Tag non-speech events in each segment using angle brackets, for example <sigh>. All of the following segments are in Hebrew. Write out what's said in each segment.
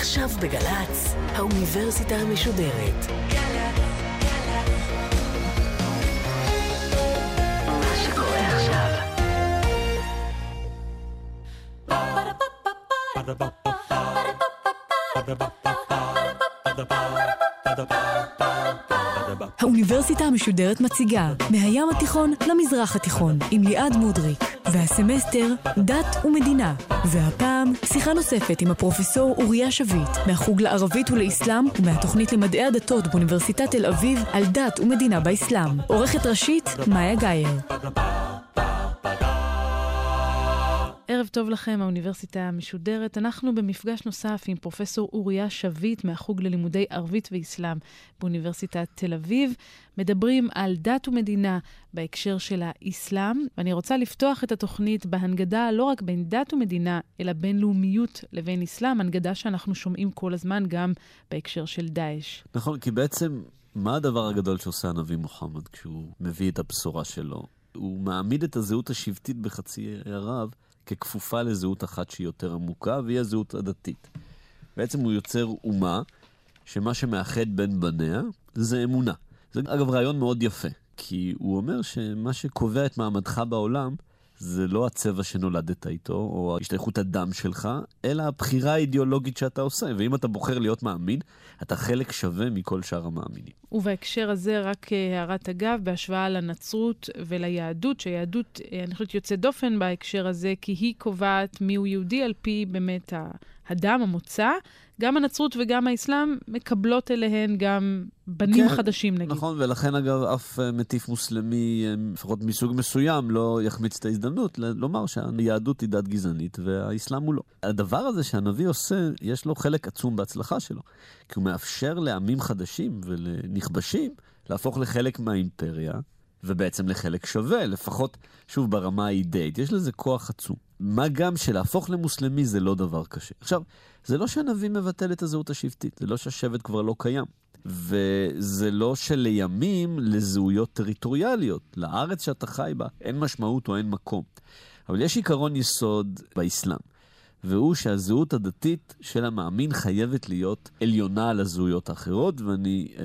עכשיו בגל"צ, האוניברסיטה המשודרת. מה עכשיו. האוניברסיטה המשודרת מציגה מהים התיכון למזרח התיכון עם ליעד מודריק והסמסטר דת ומדינה. והפעם שיחה נוספת עם הפרופסור אוריה שביט מהחוג לערבית ולאסלאם ומהתוכנית למדעי הדתות באוניברסיטת תל אביב על דת ומדינה באסלאם. עורכת ראשית מאיה גאייר ערב טוב לכם, האוניברסיטה המשודרת. אנחנו במפגש נוסף עם פרופסור אוריה שביט מהחוג ללימודי ערבית ואסלאם באוניברסיטת תל אביב. מדברים על דת ומדינה בהקשר של האסלאם, ואני רוצה לפתוח את התוכנית בהנגדה לא רק בין דת ומדינה, אלא בין לאומיות לבין אסלאם, הנגדה שאנחנו שומעים כל הזמן גם בהקשר של דאעש. נכון, כי בעצם מה הדבר הגדול שעושה הנביא מוחמד כשהוא מביא את הבשורה שלו? הוא מעמיד את הזהות השבטית בחצי ערב ככפופה לזהות אחת שהיא יותר עמוקה, והיא הזהות הדתית. בעצם הוא יוצר אומה שמה שמאחד בין בניה זה אמונה. זה אגב רעיון מאוד יפה, כי הוא אומר שמה שקובע את מעמדך בעולם זה לא הצבע שנולדת איתו, או השתייכות הדם שלך, אלא הבחירה האידיאולוגית שאתה עושה. ואם אתה בוחר להיות מאמין, אתה חלק שווה מכל שאר המאמינים. ובהקשר הזה, רק אה, הערת אגב, בהשוואה לנצרות וליהדות, שהיהדות, אה, אני חושבת, יוצאת דופן בהקשר הזה, כי היא קובעת מיהו יהודי על פי באמת הדם, המוצא. גם הנצרות וגם האסלאם מקבלות אליהן גם בנים כן, חדשים, נגיד. נכון, ולכן אגב, אף אה, מטיף מוסלמי, אה, לפחות מסוג מסוים, לא יחמיץ את ההזדמנות לומר שהיהדות היא דת גזענית והאסלאם הוא לא. הדבר הזה שהנביא עושה, יש לו חלק עצום בהצלחה שלו, כי הוא מאפשר לעמים חדשים ולנכבשים להפוך לחלק מהאימפריה. ובעצם לחלק שווה, לפחות, שוב, ברמה האידאית. יש לזה כוח עצום. מה גם שלהפוך למוסלמי זה לא דבר קשה. עכשיו, זה לא שהנביא מבטל את הזהות השבטית, זה לא שהשבט כבר לא קיים. וזה לא שלימים לזהויות טריטוריאליות, לארץ שאתה חי בה, אין משמעות או אין מקום. אבל יש עיקרון יסוד באסלאם, והוא שהזהות הדתית של המאמין חייבת להיות עליונה על הזהויות האחרות, ואני אה,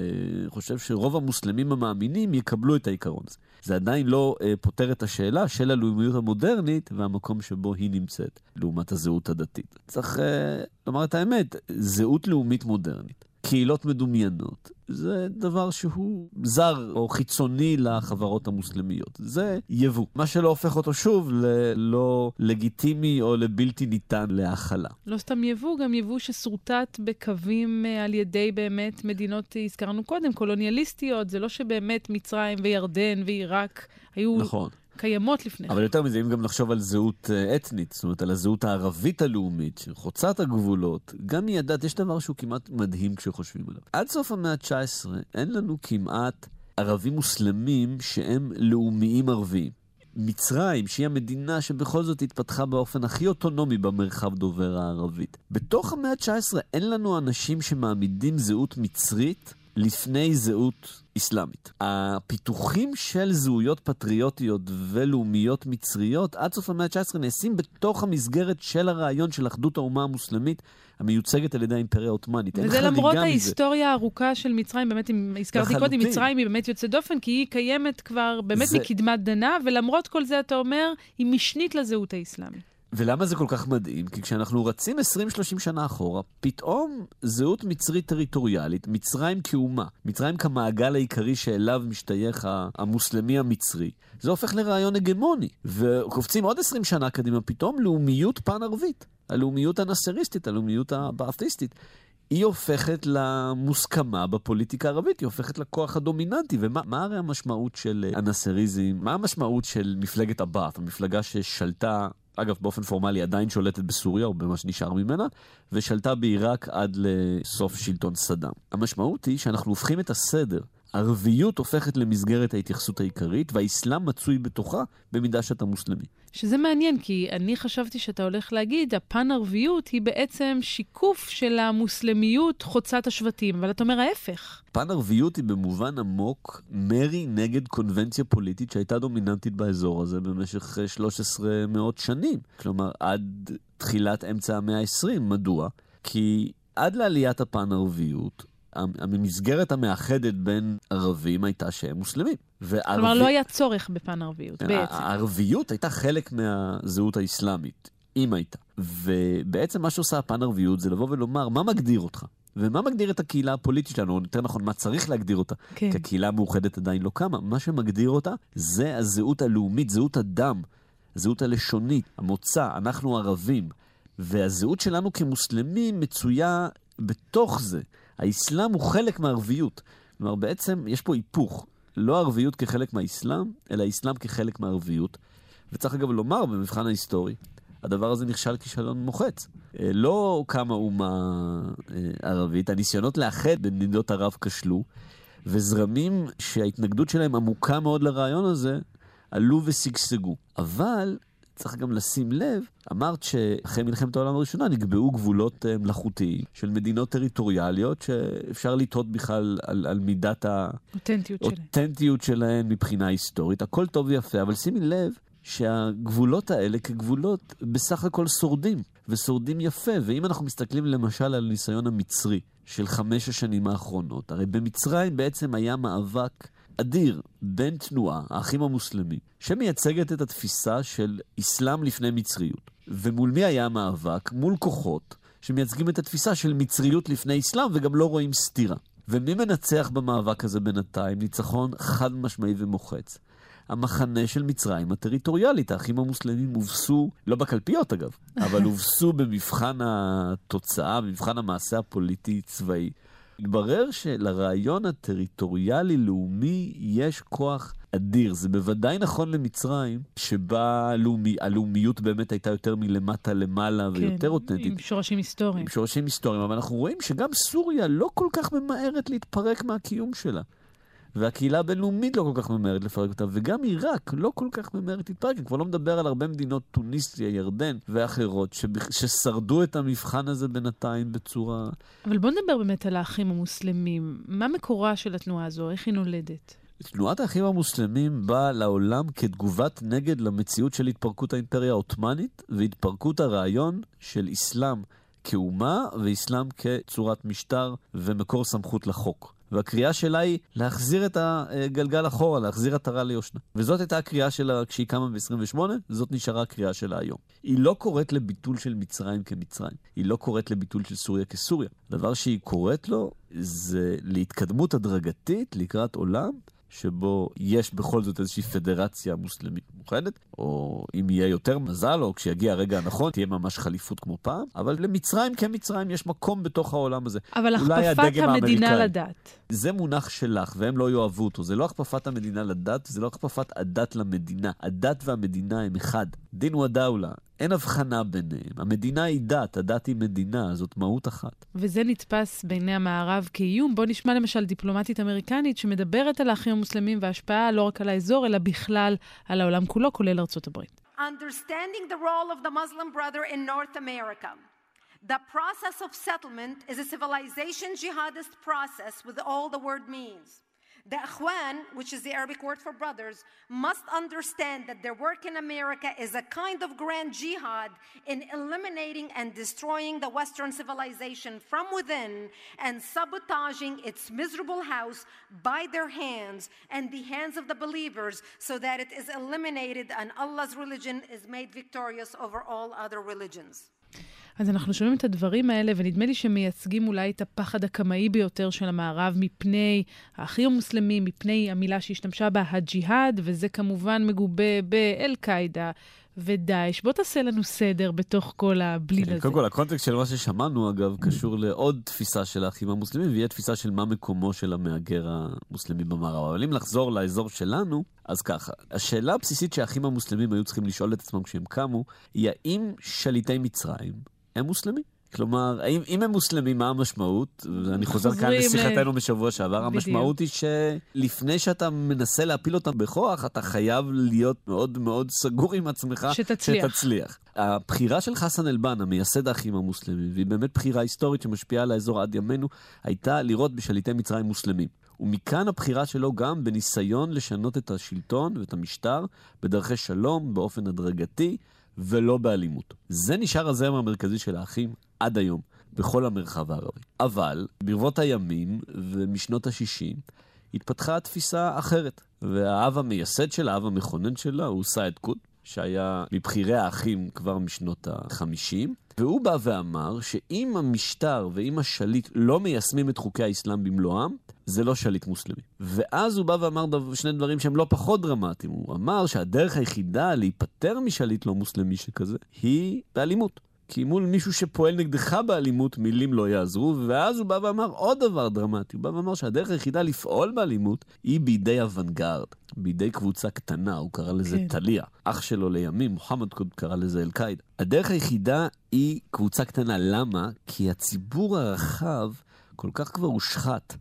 חושב שרוב המוסלמים המאמינים יקבלו את העיקרון הזה. זה עדיין לא אה, פותר את השאלה של הלאומיות המודרנית והמקום שבו היא נמצאת, לעומת הזהות הדתית. צריך אה, לומר את האמת, זהות לאומית מודרנית. קהילות מדומיינות, זה דבר שהוא זר או חיצוני לחברות המוסלמיות. זה יבוא. מה שלא הופך אותו שוב ללא לגיטימי או לבלתי ניתן להכלה. לא סתם יבוא, גם יבוא ששורטט בקווים אה, על ידי באמת מדינות, הזכרנו קודם, קולוניאליסטיות. זה לא שבאמת מצרים וירדן ועיראק היו... נכון. קיימות לפני כן. אבל יותר מזה, אם גם נחשוב על זהות אה, אתנית, זאת אומרת, על הזהות הערבית הלאומית, שחוצה את הגבולות, גם היא ידעת, יש דבר שהוא כמעט מדהים כשחושבים עליו. עד סוף המאה ה-19 אין לנו כמעט ערבים מוסלמים שהם לאומיים ערביים. מצרים, שהיא המדינה שבכל זאת התפתחה באופן הכי אוטונומי במרחב דובר הערבית. בתוך המאה ה-19 אין לנו אנשים שמעמידים זהות מצרית לפני זהות אסלאמית. הפיתוחים של זהויות פטריוטיות ולאומיות מצריות עד סוף המאה ה-19 נעשים בתוך המסגרת של הרעיון של אחדות האומה המוסלמית המיוצגת על ידי האימפריה העות'מאנית. וזה למרות ההיסטוריה הארוכה של מצרים, באמת, אם הזכרתי קודם, מצרים היא באמת יוצאת דופן, כי היא קיימת כבר באמת זה... מקדמת דנה, ולמרות כל זה אתה אומר, היא משנית לזהות האסלאמית. ולמה זה כל כך מדהים? כי כשאנחנו רצים 20-30 שנה אחורה, פתאום זהות מצרית טריטוריאלית, מצרים כאומה, מצרים כמעגל העיקרי שאליו משתייך המוסלמי המצרי, זה הופך לרעיון הגמוני. וקופצים עוד 20 שנה קדימה, פתאום לאומיות פן-ערבית. הלאומיות הנאסריסטית, הלאומיות הבאפטיסטית. היא הופכת למוסכמה בפוליטיקה הערבית, היא הופכת לכוח הדומיננטי. ומה הרי המשמעות של הנאסריזם? מה המשמעות של מפלגת הבאף, המפלגה ששלטה אגב, באופן פורמלי עדיין שולטת בסוריה, או במה שנשאר ממנה, ושלטה בעיראק עד לסוף שלטון סדאם. המשמעות היא שאנחנו הופכים את הסדר. ערביות הופכת למסגרת ההתייחסות העיקרית, והאסלאם מצוי בתוכה במידה שאתה מוסלמי. שזה מעניין, כי אני חשבתי שאתה הולך להגיד, הפן-ערביות היא בעצם שיקוף של המוסלמיות חוצת השבטים, אבל אתה אומר ההפך. פן-ערביות היא במובן עמוק מרי נגד קונבנציה פוליטית שהייתה דומיננטית באזור הזה במשך 13 מאות שנים. כלומר, עד תחילת אמצע המאה ה-20. מדוע? כי עד לעליית הפן-ערביות, המסגרת המאחדת בין ערבים הייתה שהם מוסלמים. וערבי... כלומר, לא היה צורך בפן ערביות, בעצם. הערביות הייתה חלק מהזהות האסלאמית, אם הייתה. ובעצם מה שעושה הפן ערביות זה לבוא ולומר, מה מגדיר אותך? ומה מגדיר את הקהילה הפוליטית שלנו, או יותר נכון, מה צריך להגדיר אותה? כן. כי הקהילה המאוחדת עדיין לא קמה. מה שמגדיר אותה זה הזהות הלאומית, זהות הדם, הזהות הלשונית, המוצא, אנחנו ערבים. והזהות שלנו כמוסלמים מצויה בתוך זה. האסלאם הוא חלק מהערביות. כלומר, בעצם יש פה היפוך. לא הערביות כחלק מהאסלאם, אלא האסלאם כחלק מהערביות. וצריך אגב לומר במבחן ההיסטורי, הדבר הזה נכשל כישלון מוחץ. אה, לא קמה אומה אה, ערבית, הניסיונות לאחד בין מדינות ערב כשלו, וזרמים שההתנגדות שלהם עמוקה מאוד לרעיון הזה, עלו ושגשגו. אבל צריך גם לשים לב, אמרת שאחרי מלחמת העולם הראשונה נקבעו גבולות אה, מלאכותיים של מדינות טריטוריאליות שאפשר לטעות בכלל על, על מידת האותנטיות שלהן מבחינה היסטורית. הכל טוב ויפה, אבל שימי לב שהגבולות האלה כגבולות בסך הכל שורדים, ושורדים יפה. ואם אנחנו מסתכלים למשל על הניסיון המצרי של חמש השנים האחרונות, הרי במצרים בעצם היה מאבק אדיר בין תנועה, האחים המוסלמים, שמייצגת את התפיסה של אסלאם לפני מצריות. ומול מי היה המאבק? מול כוחות שמייצגים את התפיסה של מצריות לפני אסלאם וגם לא רואים סתירה. ומי מנצח במאבק הזה בינתיים? ניצחון חד משמעי ומוחץ. המחנה של מצרים הטריטוריאלית. האחים המוסלמים הובסו, לא בקלפיות אגב, אבל <laughs> הובסו במבחן התוצאה, במבחן המעשה הפוליטי-צבאי. התברר שלרעיון הטריטוריאלי-לאומי יש כוח אדיר. זה בוודאי נכון למצרים, שבה הלאומי, הלאומיות באמת הייתה יותר מלמטה למעלה כן, ויותר אותנטית. עם שורשים היסטוריים. עם שורשים היסטוריים, אבל אנחנו רואים שגם סוריה לא כל כך ממהרת להתפרק מהקיום שלה. והקהילה הבינלאומית לא כל כך ממהרת לפרק אותה, וגם עיראק לא כל כך ממהרת להתפרק. אני כבר לא מדבר על הרבה מדינות, טוניסיה, ירדן ואחרות, שבח... ששרדו את המבחן הזה בינתיים בצורה... אבל בוא נדבר באמת על האחים המוסלמים. מה מקורה של התנועה הזו? איך היא נולדת? תנועת האחים המוסלמים באה לעולם כתגובת נגד למציאות של התפרקות האימפריה העות'מאנית והתפרקות הרעיון של אסלאם כאומה ואסלאם כצורת משטר ומקור סמכות לחוק. והקריאה שלה היא להחזיר את הגלגל אחורה, להחזיר עטרה ליושנה. וזאת הייתה הקריאה שלה כשהיא קמה ב-28, זאת נשארה הקריאה שלה היום. היא לא קוראת לביטול של מצרים כמצרים, היא לא קוראת לביטול של סוריה כסוריה. הדבר שהיא קוראת לו זה להתקדמות הדרגתית לקראת עולם שבו יש בכל זאת איזושהי פדרציה מוסלמית מאוחדת, או אם יהיה יותר מזל, או כשיגיע הרגע הנכון, תהיה ממש חליפות כמו פעם, אבל למצרים כמצרים יש מקום בתוך העולם הזה. אבל הכפפת המדינה לדת. זה מונח שלך, והם לא יאהבו אותו. זה לא הכפפת המדינה לדת, זה לא הכפפת הדת למדינה. הדת והמדינה הם אחד. דין ודאולה. אין הבחנה ביניהם. המדינה היא דת, הדת היא מדינה, זאת מהות אחת. וזה נתפס בעיני המערב כאיום. בוא נשמע למשל דיפלומטית אמריקנית שמדברת על האחים המוסלמים וההשפעה לא רק על האזור, אלא בכלל על העולם כולו, כולל ארצות הברית. Understanding the role of the Muslim brother in North America. The process of settlement is a civilization jihadist process with all the word means. The Ikhwan, which is the Arabic word for brothers, must understand that their work in America is a kind of grand jihad in eliminating and destroying the Western civilization from within and sabotaging its miserable house by their hands and the hands of the believers so that it is eliminated and Allah's religion is made victorious over all other religions. אז אנחנו שומעים את הדברים האלה, ונדמה לי שמייצגים אולי את הפחד הקמאי ביותר של המערב מפני האחים המוסלמים, מפני המילה שהשתמשה בה, הג'יהאד, וזה כמובן מגובה באל-קאעידה. ודאעש. בוא תעשה לנו סדר בתוך כל הבליל כן, הזה. קודם כל, הקונטקסט של מה ששמענו, אגב, קשור לעוד תפיסה של האחים המוסלמים, והיא התפיסה של מה מקומו של המהגר המוסלמי במערב. אבל אם לחזור לאזור שלנו, אז ככה, השאלה הבסיסית שהאחים המוסלמים היו צריכים לשאול את עצמם כשהם קמו, היא האם שליטי מצרים הם מוסלמים. כלומר, האם, אם הם מוסלמים, מה המשמעות? ואני חוזר כאן לשיחתנו ל... משבוע שעבר, בדיוק. המשמעות היא שלפני שאתה מנסה להפיל אותם בכוח, אתה חייב להיות מאוד מאוד סגור עם עצמך. שתצליח. שתצליח. הבחירה של חסן אל-בנה, מייסד האחים המוסלמים, והיא באמת בחירה היסטורית שמשפיעה על האזור עד ימינו, הייתה לראות בשליטי מצרים מוסלמים. ומכאן הבחירה שלו גם בניסיון לשנות את השלטון ואת המשטר בדרכי שלום, באופן הדרגתי, ולא באלימות. זה נשאר הזרם המרכזי של האחים עד היום. בכל המרחב הערבי. אבל ברבות הימים ומשנות ה-60 התפתחה תפיסה אחרת, והאב המייסד שלה, האב המכונן שלה, הוא סייד קוט, שהיה מבכירי האחים כבר משנות ה-50, והוא בא ואמר שאם המשטר ואם השליט לא מיישמים את חוקי האסלאם במלואם, זה לא שליט מוסלמי. ואז הוא בא ואמר דבר, שני דברים שהם לא פחות דרמטיים. הוא אמר שהדרך היחידה להיפטר משליט לא מוסלמי שכזה, היא באלימות. כי מול מישהו שפועל נגדך באלימות, מילים לא יעזרו, ואז הוא בא ואמר עוד דבר דרמטי. הוא בא ואמר שהדרך היחידה לפעול באלימות היא בידי אוונגרד, בידי קבוצה קטנה, הוא קרא לזה כן. טליה. אח שלו לימים, מוחמד קוד קרא לזה אל-קאידה. הדרך היחידה היא קבוצה קטנה. למה? כי הציבור הרחב כל כך כבר הושחת,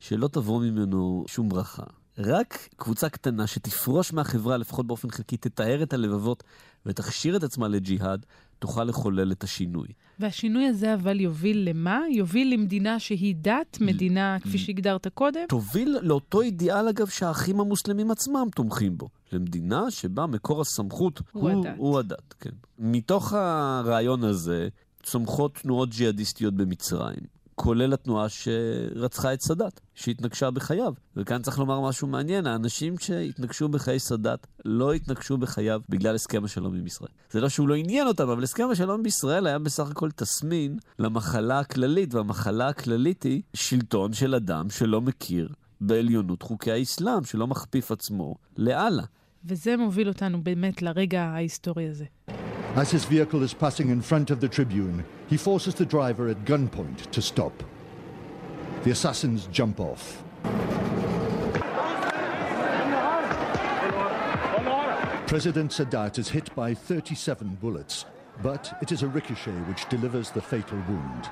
שלא תבוא ממנו שום ברכה. רק קבוצה קטנה שתפרוש מהחברה, לפחות באופן חלקי, תתאר את הלבבות ותכשיר את עצמה לג'יהאד, תוכל לחולל את השינוי. והשינוי הזה אבל יוביל למה? יוביל למדינה שהיא דת, מדינה כפי שהגדרת קודם? תוביל לאותו אידיאל, אגב, שהאחים המוסלמים עצמם תומכים בו. למדינה שבה מקור הסמכות הוא, הוא הדת. הוא הדת, כן. מתוך הרעיון הזה צומחות תנועות ג'יהאדיסטיות במצרים. כולל התנועה שרצחה את סאדאת, שהתנגשה בחייו. וכאן צריך לומר משהו מעניין, האנשים שהתנגשו בחיי סאדאת לא התנגשו בחייו בגלל הסכם השלום עם ישראל. זה לא שהוא לא עניין אותם, אבל הסכם השלום בישראל היה בסך הכל תסמין למחלה הכללית, והמחלה הכללית היא שלטון של אדם שלא מכיר בעליונות חוקי האסלאם, שלא מכפיף עצמו לאללה. וזה מוביל אותנו באמת לרגע ההיסטורי הזה. As his vehicle is passing in front of the Tribune, he forces the driver at gunpoint to stop. The assassins jump off. President Sadat is hit by 37 bullets, but it is a ricochet which delivers the fatal wound.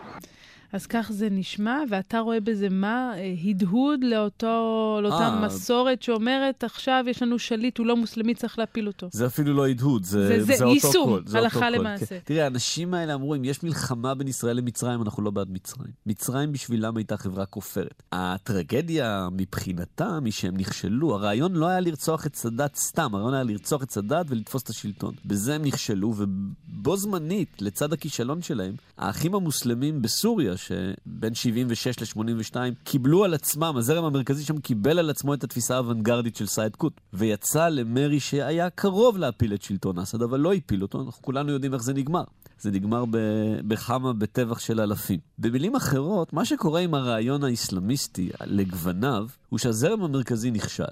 אז כך זה נשמע, ואתה רואה בזה מה? אה, הדהוד לאותו, לאותה 아, אה. מסורת שאומרת, עכשיו יש לנו שליט, הוא לא מוסלמי, צריך להפיל אותו. זה אפילו לא הדהוד, זה, זה, זה, זה אותו יישום, קול. זה הלכה אותו למעשה. כן. תראה, האנשים האלה אמרו, אם יש מלחמה בין ישראל למצרים, אנחנו לא בעד מצרים. מצרים בשבילם הייתה חברה כופרת. הטרגדיה מבחינתם היא שהם נכשלו. הרעיון לא היה לרצוח את סאדאת סתם, הרעיון היה לרצוח את סאדאת ולתפוס את השלטון. בזה הם נכשלו, ובו זמנית, לצד הכישלון שלהם, האחים המוסלמים בסוריה, שבין 76 ל-82 קיבלו על עצמם, הזרם המרכזי שם קיבל על עצמו את התפיסה האוונגרדית של סייד קוט, ויצא למרי שהיה קרוב להפיל את שלטון אסד, אבל לא הפיל אותו, אנחנו כולנו יודעים איך זה נגמר. זה נגמר בחמה בטבח של אלפים. במילים אחרות, מה שקורה עם הרעיון האסלאמיסטי לגווניו, הוא שהזרם המרכזי נכשל.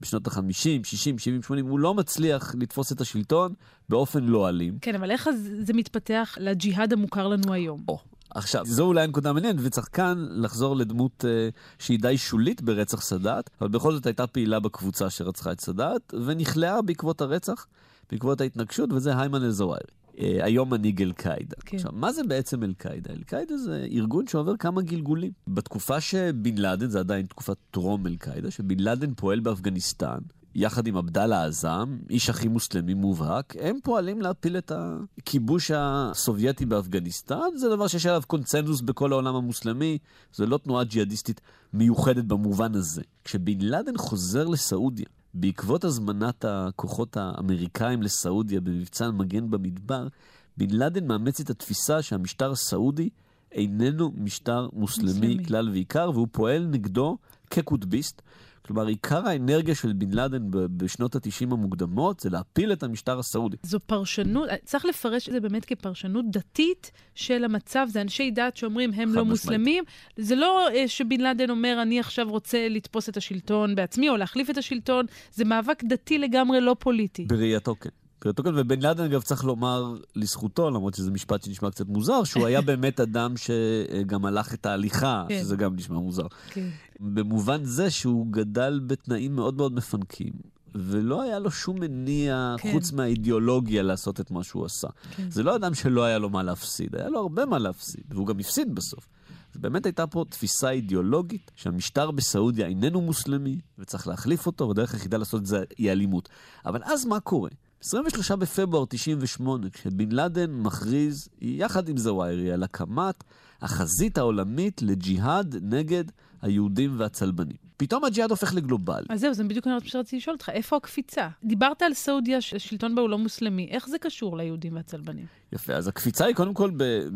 בשנות ה-50, 60, 70, 80, הוא לא מצליח לתפוס את השלטון באופן לא אלים. כן, אבל איך זה מתפתח לג'יהאד המוכר לנו היום? או, עכשיו, זו אולי הנקודה המעניינת, וצריך כאן לחזור לדמות uh, שהיא די שולית ברצח סאדאת, אבל בכל זאת הייתה פעילה בקבוצה שרצחה את סאדאת, ונכלאה בעקבות הרצח, בעקבות ההתנגשות, וזה היימן אל-זווארי. Uh, היום מנהיג אל-קאעידה. כן. עכשיו, מה זה בעצם אל-קאעידה? אל-קאעידה זה ארגון שעובר כמה גלגולים. בתקופה שבן לאדן, זה עדיין תקופת טרום אל-קאעידה, שבן לאדן פועל באפגניסטן, יחד עם עבדאללה עזאם, איש הכי מוסלמי מובהק, הם פועלים להפיל את הכיבוש הסובייטי באפגניסטן. זה דבר שיש עליו קונצנזוס בכל העולם המוסלמי, זה לא תנועה ג'יהאדיסטית מיוחדת במובן הזה. כשבן לאדן חוזר לסעודיה, בעקבות הזמנת הכוחות האמריקאים לסעודיה במבצע מגן במדבר, בן לאדן מאמץ את התפיסה שהמשטר הסעודי איננו משטר מוסלמי, מוסלמי. כלל ועיקר, והוא פועל נגדו כקוטביסט. כלומר, עיקר האנרגיה של בן לאדן בשנות ה-90 המוקדמות זה להפיל את המשטר הסעודי. זו פרשנות, צריך לפרש את זה באמת כפרשנות דתית של המצב. זה אנשי דת שאומרים, הם לא מוסלמים. זה לא אה, שבן לאדן אומר, אני עכשיו רוצה לתפוס את השלטון בעצמי או להחליף את השלטון. זה מאבק דתי לגמרי לא פוליטי. בראייתו כן. ובן לאדן, אגב, צריך לומר לזכותו, למרות שזה משפט שנשמע קצת מוזר, שהוא היה באמת אדם שגם הלך את ההליכה, כן. שזה גם נשמע מוזר. כן. במובן זה שהוא גדל בתנאים מאוד מאוד מפנקים. ולא היה לו שום מניע כן. חוץ מהאידיאולוגיה לעשות את מה שהוא עשה. כן. זה לא אדם שלא היה לו מה להפסיד, היה לו הרבה מה להפסיד, והוא גם הפסיד בסוף. אז באמת הייתה פה תפיסה אידיאולוגית שהמשטר בסעודיה איננו מוסלמי, וצריך להחליף אותו, והדרך היחידה לעשות את זה היא אלימות. אבל אז מה קורה? 23 בפברואר 98, כשבן לאדן מכריז, יחד עם זוואירי, על הקמת החזית העולמית לג'יהאד נגד היהודים והצלבנים. פתאום הג'יהאד הופך לגלובלי. אז זהו, זה בדיוק מה שרציתי לשאול אותך, איפה הקפיצה? דיברת על סעודיה, שהשלטון בה הוא לא מוסלמי, איך זה קשור ליהודים והצלבנים? יפה, אז הקפיצה היא קודם כל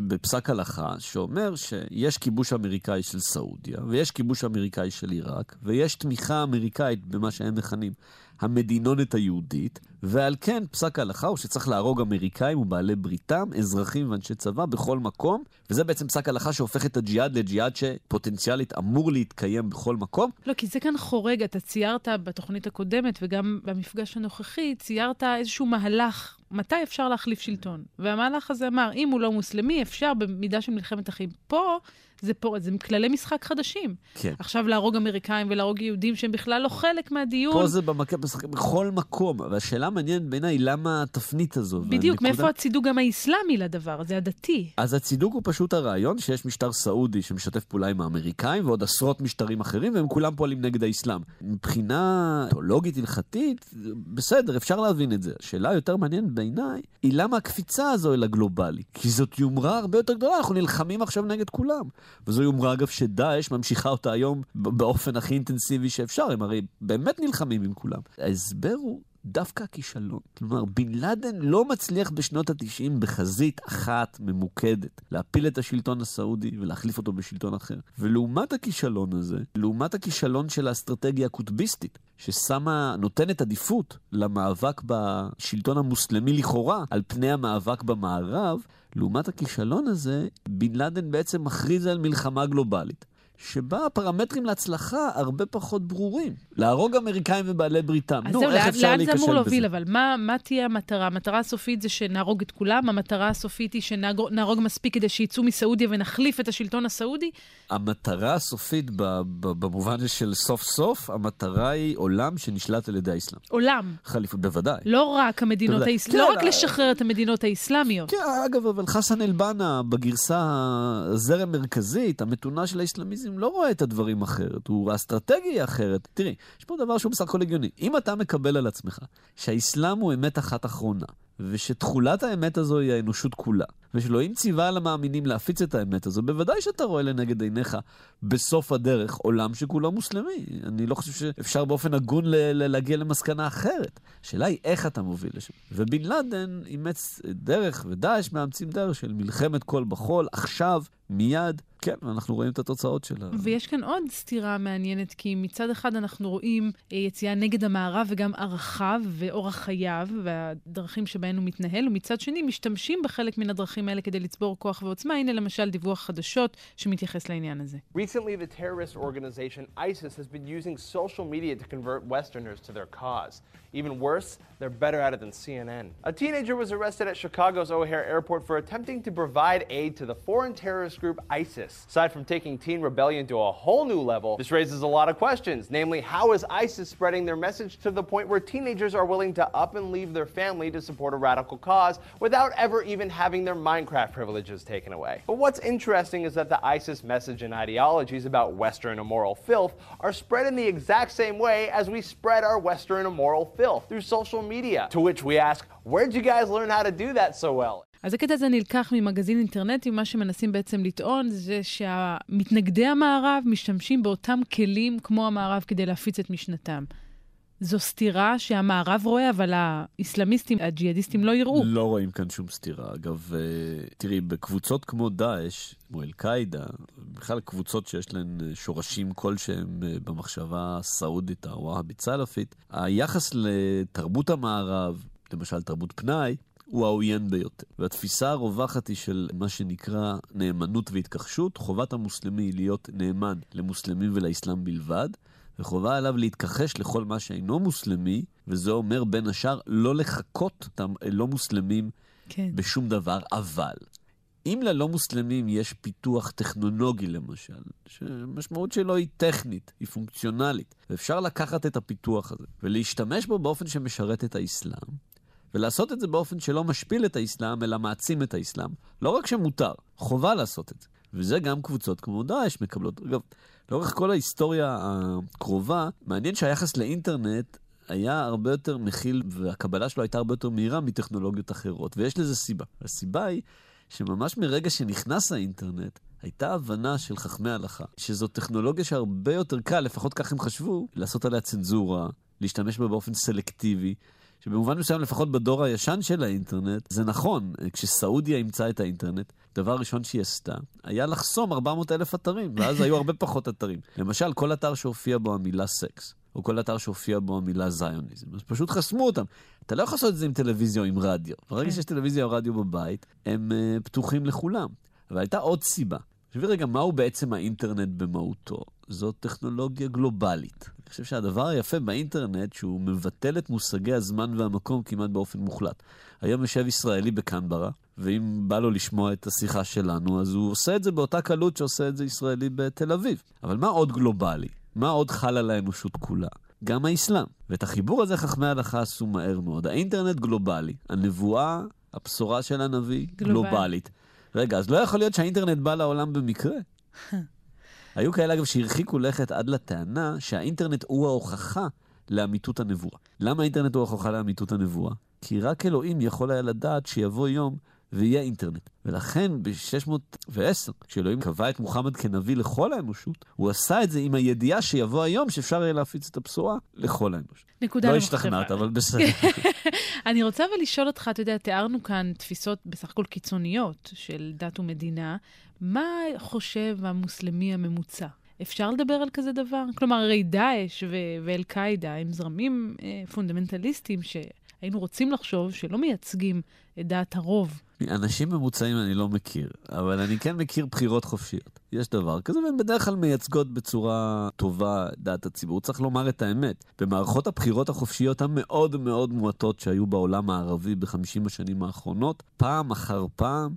בפסק הלכה, שאומר שיש כיבוש אמריקאי של סעודיה, ויש כיבוש אמריקאי של עיראק, ויש תמיכה אמריקאית במה שהם מכנים המדינונת היהודית, ועל כן פסק ההלכה הוא שצריך להרוג אמריקאים ובעלי בריתם, אזרחים ואנשי צבא בכל מקום, וזה בעצם פסק הלכה שהופך את הג'יהאד לג'יהאד שפוטנציאלית אמור להתקיים בכל מקום. לא, כי זה כאן חורג, אתה ציירת בתוכנית הקודמת וגם במפגש הנוכחי, ציירת איזשהו מהלך מתי אפשר להחליף שלטון. והמהלך הזה אמר, אם הוא לא מוסלמי, אפשר במידה של מלחמת אחים. פה זה, פה, זה כללי משחק חדשים. כן. עכשיו להרוג אמריקאים ולהרוג יהודים שהם בכלל לא חלק מהדיון. פה זה במק... בכל מקום. והשאלה המעניינת בעיניי, למה התפנית הזו? בדיוק. מאיפה הצידוק גם האסלאמי לדבר הזה, הדתי? אז הצידוק הוא פשוט הרעיון שיש משטר סעודי שמשתף פעולה עם האמריקאים ועוד עשרות משטרים אחרים, והם כולם פועלים נגד האסלאם. מבחינה תיאולוגית, הלכתית, בסדר, אפשר להבין את זה. השאלה היותר מעניינת בעיניי, היא למה הקפיצה הזו אל הגלובלי. כי זאת יומרה הרבה יותר גדולה, אנחנו נלחמים עכשיו נגד כולם. וזו יומרה, אגב, שדאעש ממשיכה אותה היום באופן הכי אינטנסיבי שאפשר, הם הרי באמת נלחמים עם כולם. ההסבר הוא דווקא הכישלון. כלומר, בן לאדן לא מצליח בשנות ה-90 בחזית אחת ממוקדת להפיל את השלטון הסעודי ולהחליף אותו בשלטון אחר. ולעומת הכישלון הזה, לעומת הכישלון של האסטרטגיה הקוטביסטית, ששמה, נותנת עדיפות למאבק בשלטון המוסלמי לכאורה על פני המאבק במערב, לעומת הכישלון הזה, בן לאדן בעצם מכריז על מלחמה גלובלית. שבה הפרמטרים להצלחה הרבה פחות ברורים. להרוג אמריקאים ובעלי בריתם. נו, איך אפשר להיכשל בזה? לאן זה אמור להוביל, אבל מה, מה תהיה המטרה? המטרה הסופית זה שנהרוג את כולם? המטרה הסופית היא שנהרוג מספיק כדי שיצאו מסעודיה ונחליף את השלטון הסעודי? המטרה הסופית, במובן של סוף סוף, המטרה היא עולם שנשלט על ידי האסלאם. עולם. חליפות, בוודאי. לא רק המדינות האסלאמיות, כן, לא רק לשחרר את המדינות האסלאמיות. כן, אגב, אבל חסן אל-בנה, בגרסה הזרם מרכזית, המתונה של האסלאמיזם, בעצם לא רואה את הדברים אחרת, הוא האסטרטגיה היא אחרת. תראי, יש פה דבר שהוא בסך הכל הגיוני. אם אתה מקבל על עצמך שהאסלאם הוא אמת אחת אחרונה, ושתכולת האמת הזו היא האנושות כולה, ושאלוהים ציווה על המאמינים להפיץ את האמת הזו, בוודאי שאתה רואה לנגד עיניך בסוף הדרך עולם שכולו מוסלמי. אני לא חושב שאפשר באופן הגון ל- ל- להגיע למסקנה אחרת. השאלה היא איך אתה מוביל לשם. ובן לאדן אימץ דרך, ודאעש מאמצים דרך של מלחמת כל בחול, עכשיו, מיד. כן, אנחנו רואים את התוצאות שלה. ויש כאן עוד סתירה מעניינת, כי מצד אחד אנחנו רואים אה, יציאה נגד המערב וגם ערכיו ואורח חייו והדרכים שבהן הוא מתנהל, ומצד שני משתמשים בחלק מן הדרכים האלה כדי לצבור כוח ועוצמה. הנה למשל דיווח חדשות שמתייחס לעניין הזה. Recently, the terrorist organization ISIS has been using social media to convert Westerners to their cause. Even worse, they're better at it than CNN. A teenager was arrested at Chicago's O'Hare Airport for attempting to provide aid to the foreign terrorist group ISIS. Aside from taking teen rebellion to a whole new level, this raises a lot of questions. Namely, how is ISIS spreading their message to the point where teenagers are willing to up and leave their family to support a radical cause without ever even having their Minecraft privileges taken away? But what's interesting is that the ISIS message and ideologies about Western immoral filth are spread in the exact same way as we spread our Western immoral filth through social media. To which we ask, where'd you guys learn how to do that so well? אז הקטע הזה נלקח ממגזין אינטרנטי, מה שמנסים בעצם לטעון זה שהמתנגדי המערב משתמשים באותם כלים כמו המערב כדי להפיץ את משנתם. זו סתירה שהמערב רואה, אבל האסלאמיסטים, הג'יהאדיסטים לא יראו. לא רואים כאן שום סתירה. אגב, אה, תראי, בקבוצות כמו דאעש, כמו אל-קאעידה, בכלל קבוצות שיש להן שורשים כלשהם אה, במחשבה הסעודית, הוואהבית סלאפית, היחס לתרבות המערב, למשל תרבות פנאי, הוא העוין ביותר. והתפיסה הרווחת היא של מה שנקרא נאמנות והתכחשות. חובת המוסלמי היא להיות נאמן למוסלמים ולאסלאם בלבד, וחובה עליו להתכחש לכל מה שאינו מוסלמי, וזה אומר בין השאר לא לחקות אותם לא מוסלמים כן. בשום דבר, אבל אם ללא מוסלמים יש פיתוח טכנולוגי למשל, שהמשמעות שלו היא טכנית, היא פונקציונלית, ואפשר לקחת את הפיתוח הזה ולהשתמש בו באופן שמשרת את האסלאם, ולעשות את זה באופן שלא משפיל את האסלאם, אלא מעצים את האסלאם. לא רק שמותר, חובה לעשות את זה. וזה גם קבוצות כמו דאעש מקבלות. אגב, לאורך כל ההיסטוריה הקרובה, מעניין שהיחס לאינטרנט היה הרבה יותר מכיל, והקבלה שלו הייתה הרבה יותר מהירה מטכנולוגיות אחרות, ויש לזה סיבה. הסיבה היא שממש מרגע שנכנס האינטרנט, הייתה הבנה של חכמי הלכה, שזו טכנולוגיה שהרבה יותר קל, לפחות כך הם חשבו, לעשות עליה צנזורה, להשתמש בה באופן סלקטיבי, שבמובן מסוים, לפחות בדור הישן של האינטרנט, זה נכון, כשסעודיה אימצה את האינטרנט, דבר ראשון שהיא עשתה, היה לחסום 400 אלף אתרים, ואז היו הרבה פחות אתרים. למשל, כל אתר שהופיע בו המילה סקס, או כל אתר שהופיע בו המילה זיוניזם, אז פשוט חסמו אותם. אתה לא יכול לעשות את זה עם טלוויזיה או עם רדיו. ברגע כן. שיש טלוויזיה או רדיו בבית, הם uh, פתוחים לכולם. אבל הייתה עוד סיבה. תחשבי רגע, מהו בעצם האינטרנט במהותו? זו טכנולוגיה גלובלית. אני חושב שהדבר היפה באינטרנט, שהוא מבטל את מושגי הזמן והמקום כמעט באופן מוחלט. היום יושב ישראלי בקנברה, ואם בא לו לשמוע את השיחה שלנו, אז הוא עושה את זה באותה קלות שעושה את זה ישראלי בתל אביב. אבל מה עוד גלובלי? מה עוד חל על האנושות כולה? גם האסלאם. ואת החיבור הזה חכמי ההלכה עשו מהר מאוד. האינטרנט גלובלי, הנבואה, הבשורה של הנביא, גלובל. גלובלית. רגע, אז לא יכול להיות שהאינטרנט בא לעולם במקרה. <laughs> היו כאלה, אגב, שהרחיקו לכת עד לטענה שהאינטרנט הוא ההוכחה לאמיתות הנבואה. למה האינטרנט הוא ההוכחה לאמיתות הנבואה? כי רק אלוהים יכול היה לדעת שיבוא יום ויהיה אינטרנט. ולכן ב-610, כשאלוהים קבע את מוחמד כנביא לכל האנושות, הוא עשה את זה עם הידיעה שיבוא היום שאפשר יהיה להפיץ את הבשורה לכל האנושות. נקודה לא השתכנעת, אבל <laughs> בסדר. אני רוצה אבל לשאול אותך, אתה יודע, תיארנו כאן תפיסות בסך הכל קיצוניות של דת ומדינה. מה חושב המוסלמי הממוצע? אפשר לדבר על כזה דבר? כלומר, הרי דאעש ואל-קאעידה הם זרמים אה, פונדמנטליסטיים שהיינו רוצים לחשוב שלא מייצגים את דעת הרוב. אנשים ממוצעים אני לא מכיר, אבל אני כן מכיר בחירות חופשיות. יש דבר כזה, והן בדרך כלל מייצגות בצורה טובה דעת הציבור. צריך לומר את האמת. במערכות הבחירות החופשיות המאוד מאוד מועטות שהיו בעולם הערבי בחמישים השנים האחרונות, פעם אחר פעם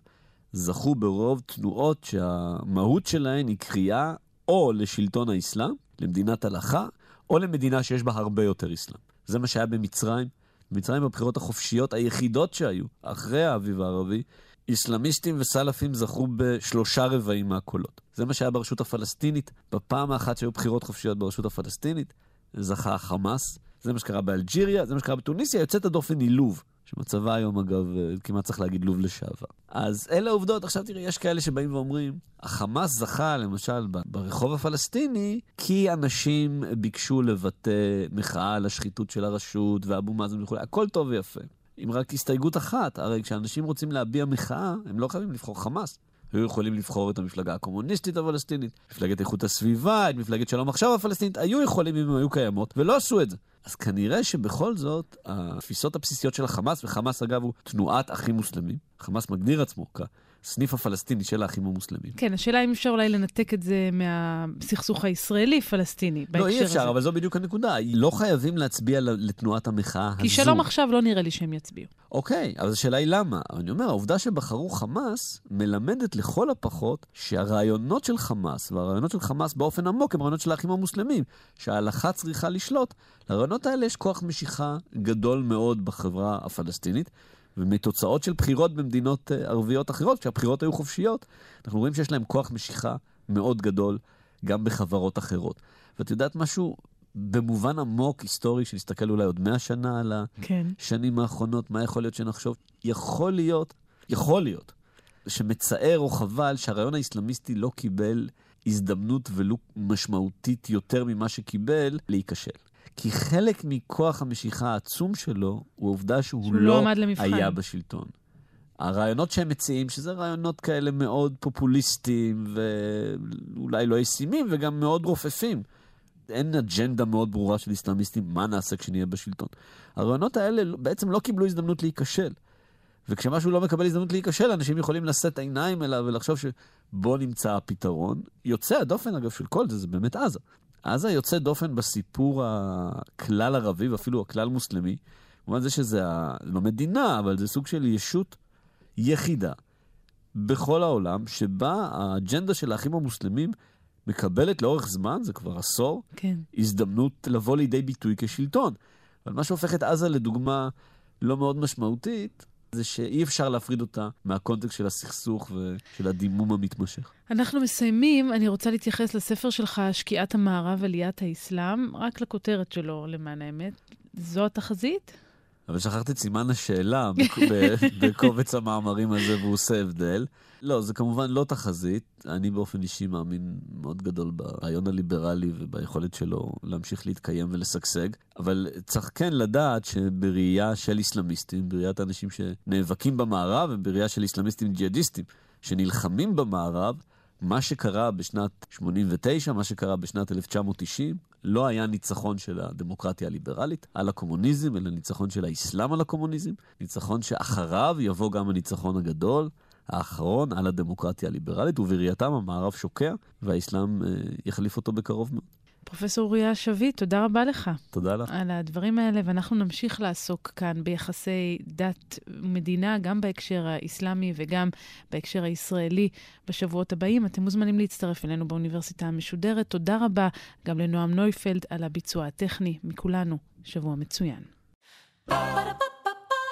זכו ברוב תנועות שהמהות שלהן היא קריאה או לשלטון האסלאם, למדינת הלכה, או למדינה שיש בה הרבה יותר אסלאם. זה מה שהיה במצרים. במצרים בבחירות החופשיות היחידות שהיו, אחרי האביב הערבי, איסלאמיסטים וסלאפים זכו בשלושה רבעים מהקולות. זה מה שהיה ברשות הפלסטינית. בפעם האחת שהיו בחירות חופשיות ברשות הפלסטינית, זכה החמאס. זה מה שקרה באלג'יריה, זה מה שקרה בתוניסיה, יוצאת הדופן היא לוב. שמצבה היום, אגב, כמעט צריך להגיד לוב לשעבר. אז אלה העובדות. עכשיו תראי, יש כאלה שבאים ואומרים, החמאס זכה, למשל, ברחוב הפלסטיני, כי אנשים ביקשו לבטא מחאה על השחיתות של הרשות ואבו מאזן וכו', הכל טוב ויפה. עם רק הסתייגות אחת, הרי כשאנשים רוצים להביע מחאה, הם לא חייבים לבחור חמאס. היו יכולים לבחור את המפלגה הקומוניסטית הפלסטינית, מפלגת איכות הסביבה, את מפלגת שלום עכשיו הפלסטינית, היו יכולים אם היו קיימות, ולא עשו את זה. אז כנראה שבכל זאת, התפיסות הבסיסיות של החמאס, וחמאס אגב הוא תנועת אחים מוסלמים, חמאס מגדיר עצמו הסניף הפלסטיני של האחים המוסלמים. כן, השאלה אם אפשר אולי לנתק את זה מהסכסוך הישראלי-פלסטיני לא, אי אפשר, הזה. אבל זו בדיוק הנקודה. לא חייבים להצביע לתנועת המחאה הזו. כי שלום עכשיו לא נראה לי שהם יצביעו. אוקיי, אבל השאלה היא למה. אני אומר, העובדה שבחרו חמאס מלמדת לכל הפחות שהרעיונות של חמאס, והרעיונות של חמאס באופן עמוק הם רעיונות של האחים המוסלמים, שההלכה צריכה לשלוט. לרעיונות האלה יש כוח משיכה גדול מאוד בחברה הפלסטינית. ומתוצאות של בחירות במדינות אה, ערביות אחרות, כשהבחירות היו חופשיות, אנחנו רואים שיש להם כוח משיכה מאוד גדול גם בחברות אחרות. ואת יודעת משהו? במובן עמוק, היסטורי, שנסתכל אולי עוד מאה שנה על כן. השנים האחרונות, מה יכול להיות שנחשוב? יכול להיות, יכול להיות, שמצער או חבל שהרעיון האסלאמיסטי לא קיבל הזדמנות ולו משמעותית יותר ממה שקיבל להיכשל. כי חלק מכוח המשיכה העצום שלו הוא העובדה שהוא, לא, לא היה בשלטון. הרעיונות שהם מציעים, שזה רעיונות כאלה מאוד פופוליסטיים ואולי לא ישימים וגם מאוד רופפים. אין אג'נדה מאוד ברורה של איסלאמיסטים, מה נעשה כשנהיה בשלטון. הרעיונות האלה בעצם לא קיבלו הזדמנות להיכשל. וכשמשהו לא מקבל הזדמנות להיכשל, אנשים יכולים לשאת עיניים אליו ולחשוב שבוא נמצא הפתרון. יוצא הדופן, אגב, של כל זה, זה באמת עזה. עזה יוצא דופן בסיפור הכלל ערבי ואפילו הכלל מוסלמי, במובן זה שזה. לא מדינה, אבל זה סוג של ישות יחידה בכל העולם, שבה האג'נדה של האחים המוסלמים מקבלת לאורך זמן, זה כבר עשור, כן. הזדמנות לבוא לידי ביטוי כשלטון. אבל מה שהופך את עזה לדוגמה לא מאוד משמעותית, זה שאי אפשר להפריד אותה מהקונטקסט של הסכסוך ושל הדימום המתמשך. אנחנו מסיימים, אני רוצה להתייחס לספר שלך, שקיעת המערב, עליית האסלאם, רק לכותרת שלו, למען האמת. זו התחזית? אבל שכחת את סימן השאלה <laughs> בקובץ המאמרים הזה, והוא עושה הבדל. לא, זה כמובן לא תחזית. אני באופן אישי מאמין מאוד גדול ברעיון הליברלי וביכולת שלו להמשיך להתקיים ולשגשג. אבל צריך כן לדעת שבראייה של איסלאמיסטים, בראיית האנשים שנאבקים במערב, ובראייה של איסלאמיסטים ג'יהאדיסטים שנלחמים במערב, מה שקרה בשנת 89, מה שקרה בשנת 1990, לא היה ניצחון של הדמוקרטיה הליברלית על הקומוניזם, אלא ניצחון של האסלאם על הקומוניזם. ניצחון שאחריו יבוא גם הניצחון הגדול, האחרון, על הדמוקרטיה הליברלית, ובראייתם המערב שוקע, והאסלאם אה, יחליף אותו בקרוב מאוד. פרופסור אוריה שביט, תודה רבה לך. תודה לך. על הדברים האלה, ואנחנו נמשיך לעסוק כאן ביחסי דת ומדינה, גם בהקשר האסלאמי וגם בהקשר הישראלי בשבועות הבאים. אתם מוזמנים להצטרף אלינו באוניברסיטה המשודרת. תודה רבה גם לנועם נויפלד על הביצוע הטכני. מכולנו, שבוע מצוין.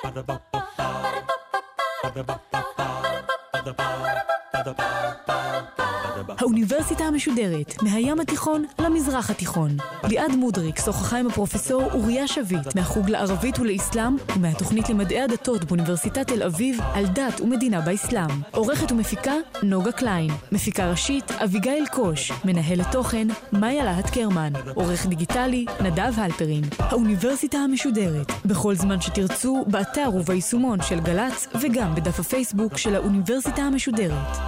Ba-da-ba-ba-ba האוניברסיטה המשודרת, מהים התיכון למזרח התיכון. ליעד מודריק שוחחה עם הפרופסור אוריה שביט מהחוג לערבית ולאסלאם ומהתוכנית למדעי הדתות באוניברסיטת תל אביב על דת ומדינה באסלאם. עורכת ומפיקה נוגה קליין. מפיקה ראשית אביגיל קוש. מנהלת תוכן מאיה להט קרמן. עורך דיגיטלי נדב הלפרין. האוניברסיטה המשודרת, בכל זמן שתרצו, באתר וביישומון של גל"צ וגם בדף הפייסבוק של האוניברסיטה המשודרת.